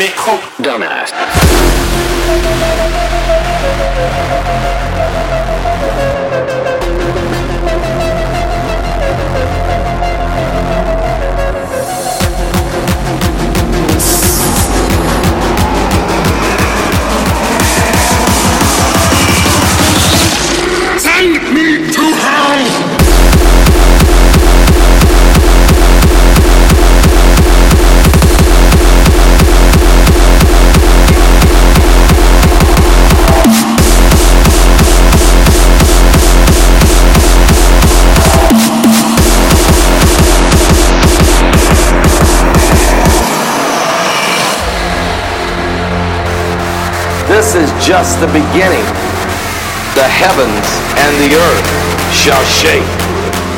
micro. Dumbass. Just the beginning. The heavens and the earth shall shake.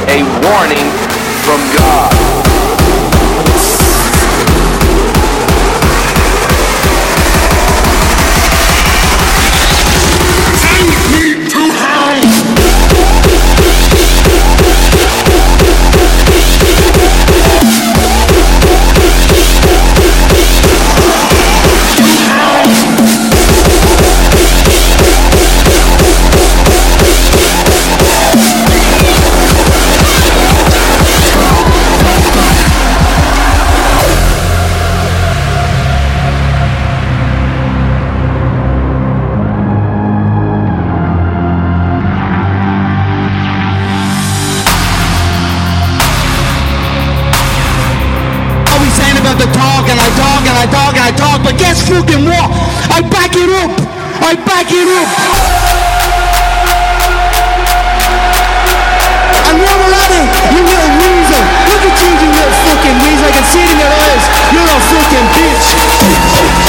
A warning from God. I talk, I talk, but guess fucking what? I back it up. I back it up. And while we're at it, you little weasel. Look at you, you little fucking weasel. I can see it in your eyes. You're a fucking bitch.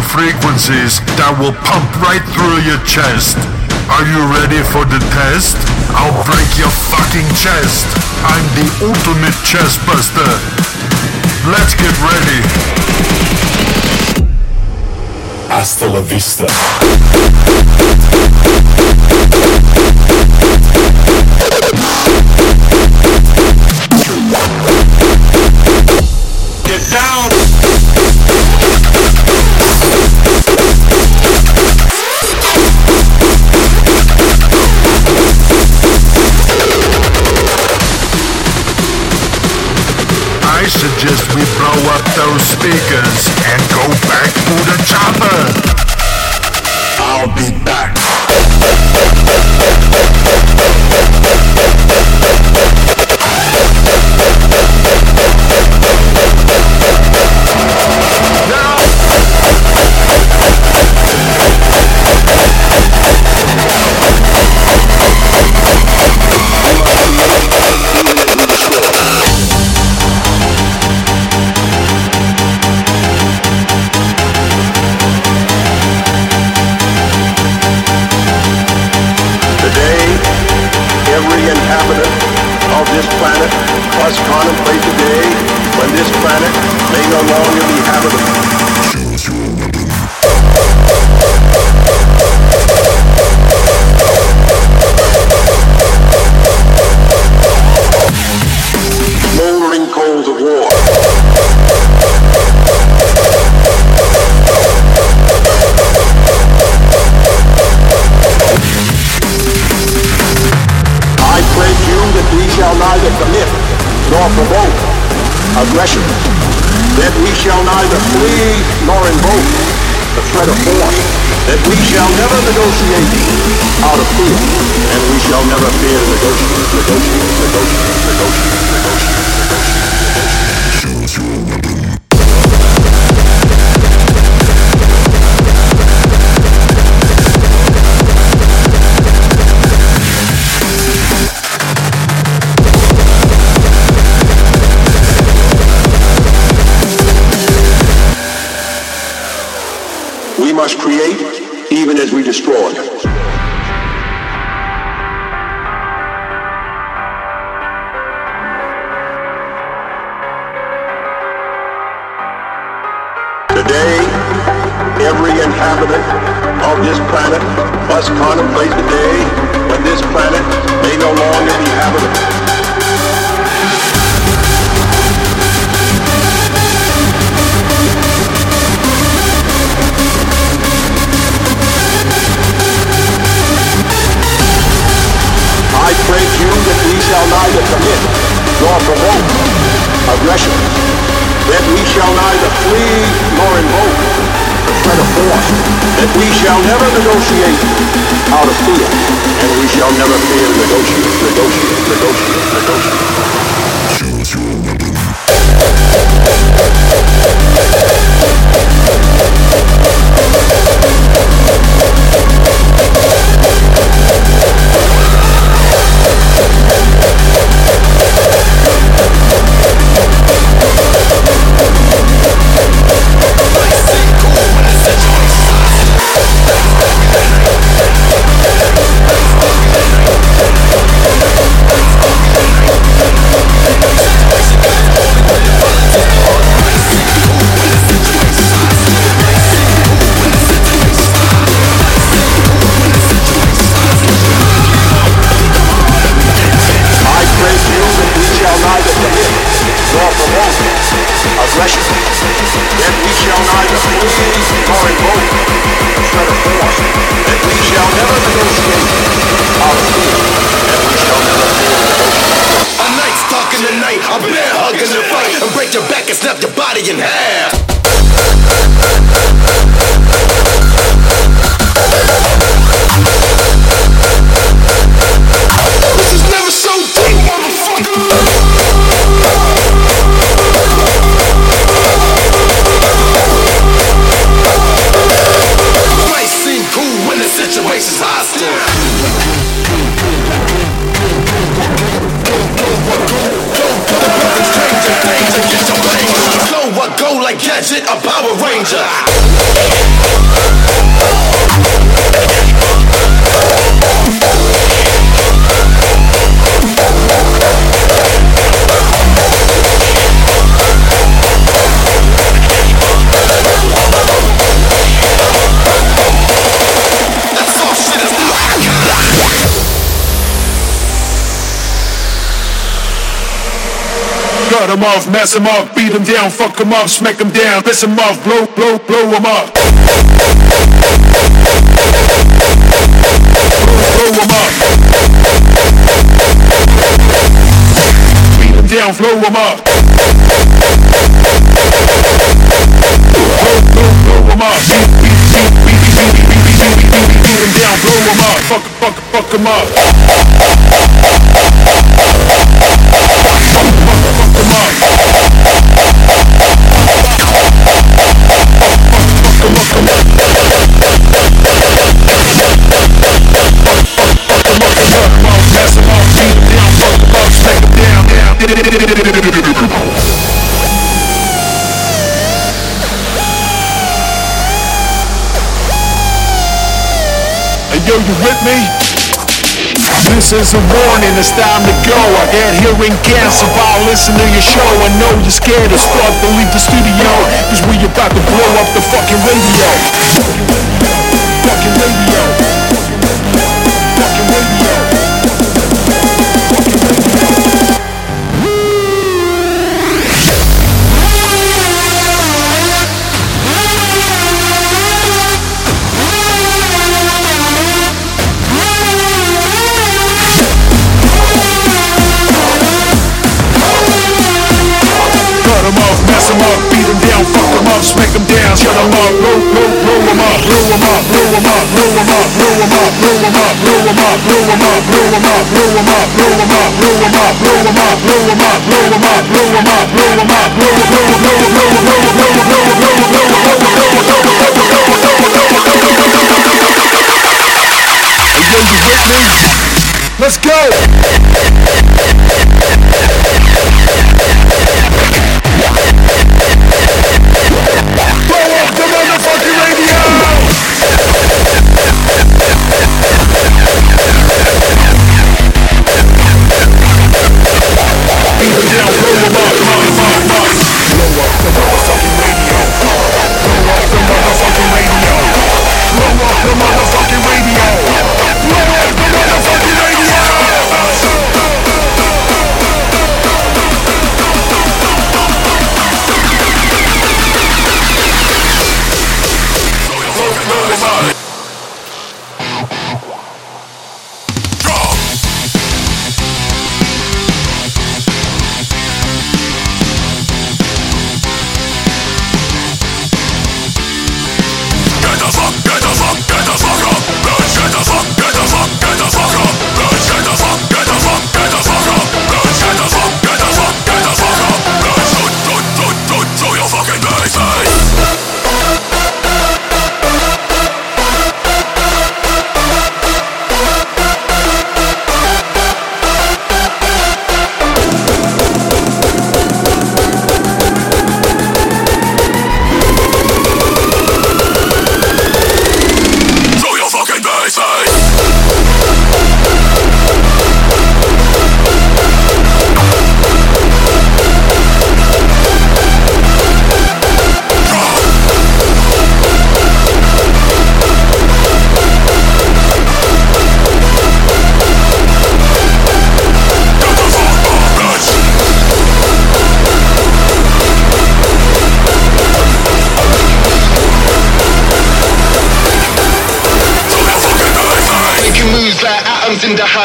powerful frequencies that will pump right through your chest. Are you ready for the test? I'll break your fucking chest. I'm the ultimate chest buster. Let's get ready. Hasta la vista. out of fear, and we shall never fear negotiate, negotiate, negotiate, negotiate, negotiate, negotiate, negotiate. them off, mess them up, beat them down, fuck them up, smack them down, piss them off, blow, blow, blow them up. Blow, them up. Down, blow them up. Blow, blow, up. Beat, beat, beat, beat, beat, beat, beat, down, up. Up. this is a warning, it's time to go. I get hearing cancer while I listen to your show. I know you're scared as fuck to leave the studio. Cause we about to blow up the fucking radio. Fucking radio. Fucking radio. blow 'em up, blow 'em up, blow 'em up, blow 'em up, blow 'em up, blow 'em up, blow 'em up, blow 'em up, blow 'em up, blow 'em up, blow 'em up, blow 'em up, blow 'em up, blow 'em up, blow 'em up, blow 'em up, blow 'em up.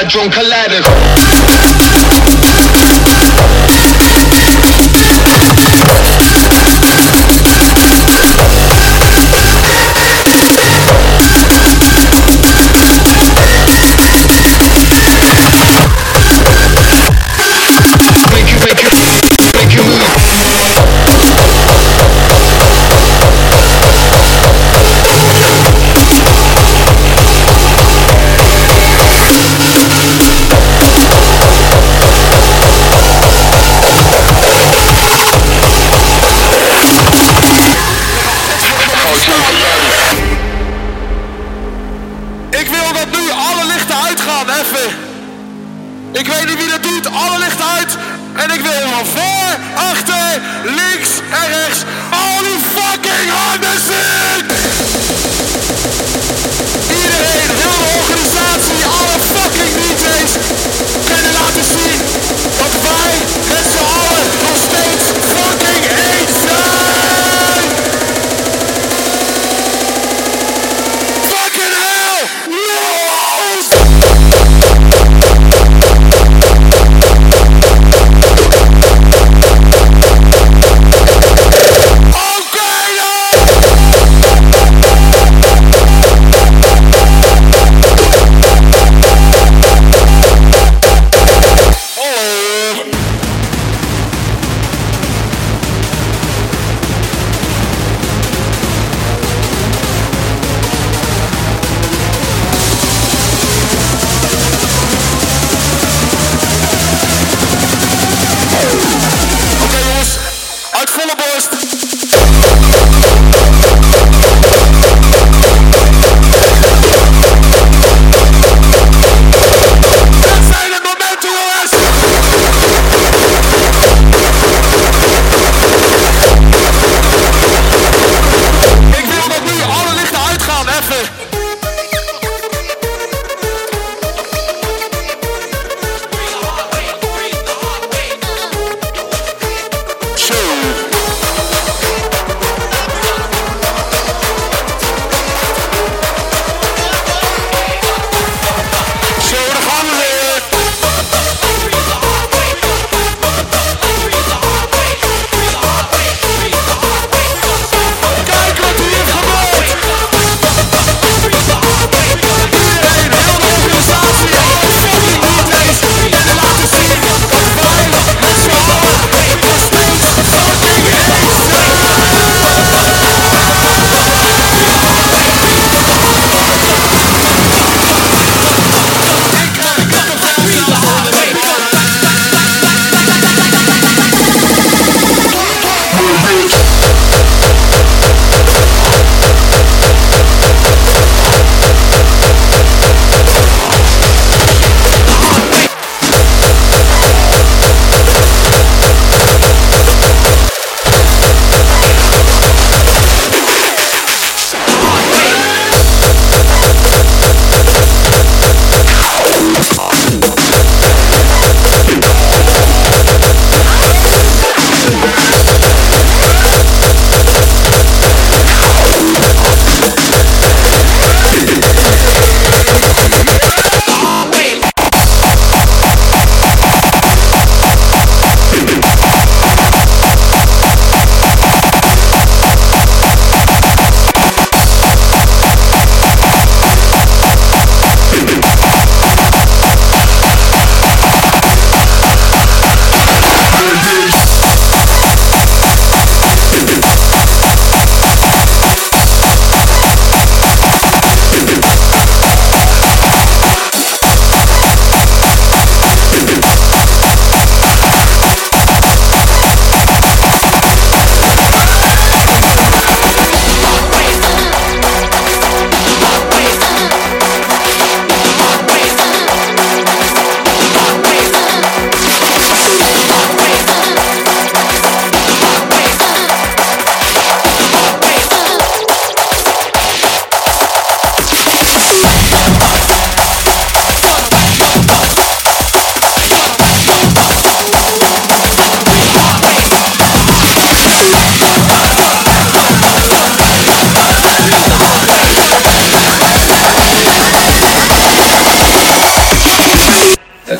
atoms in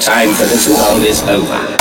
time for this is over.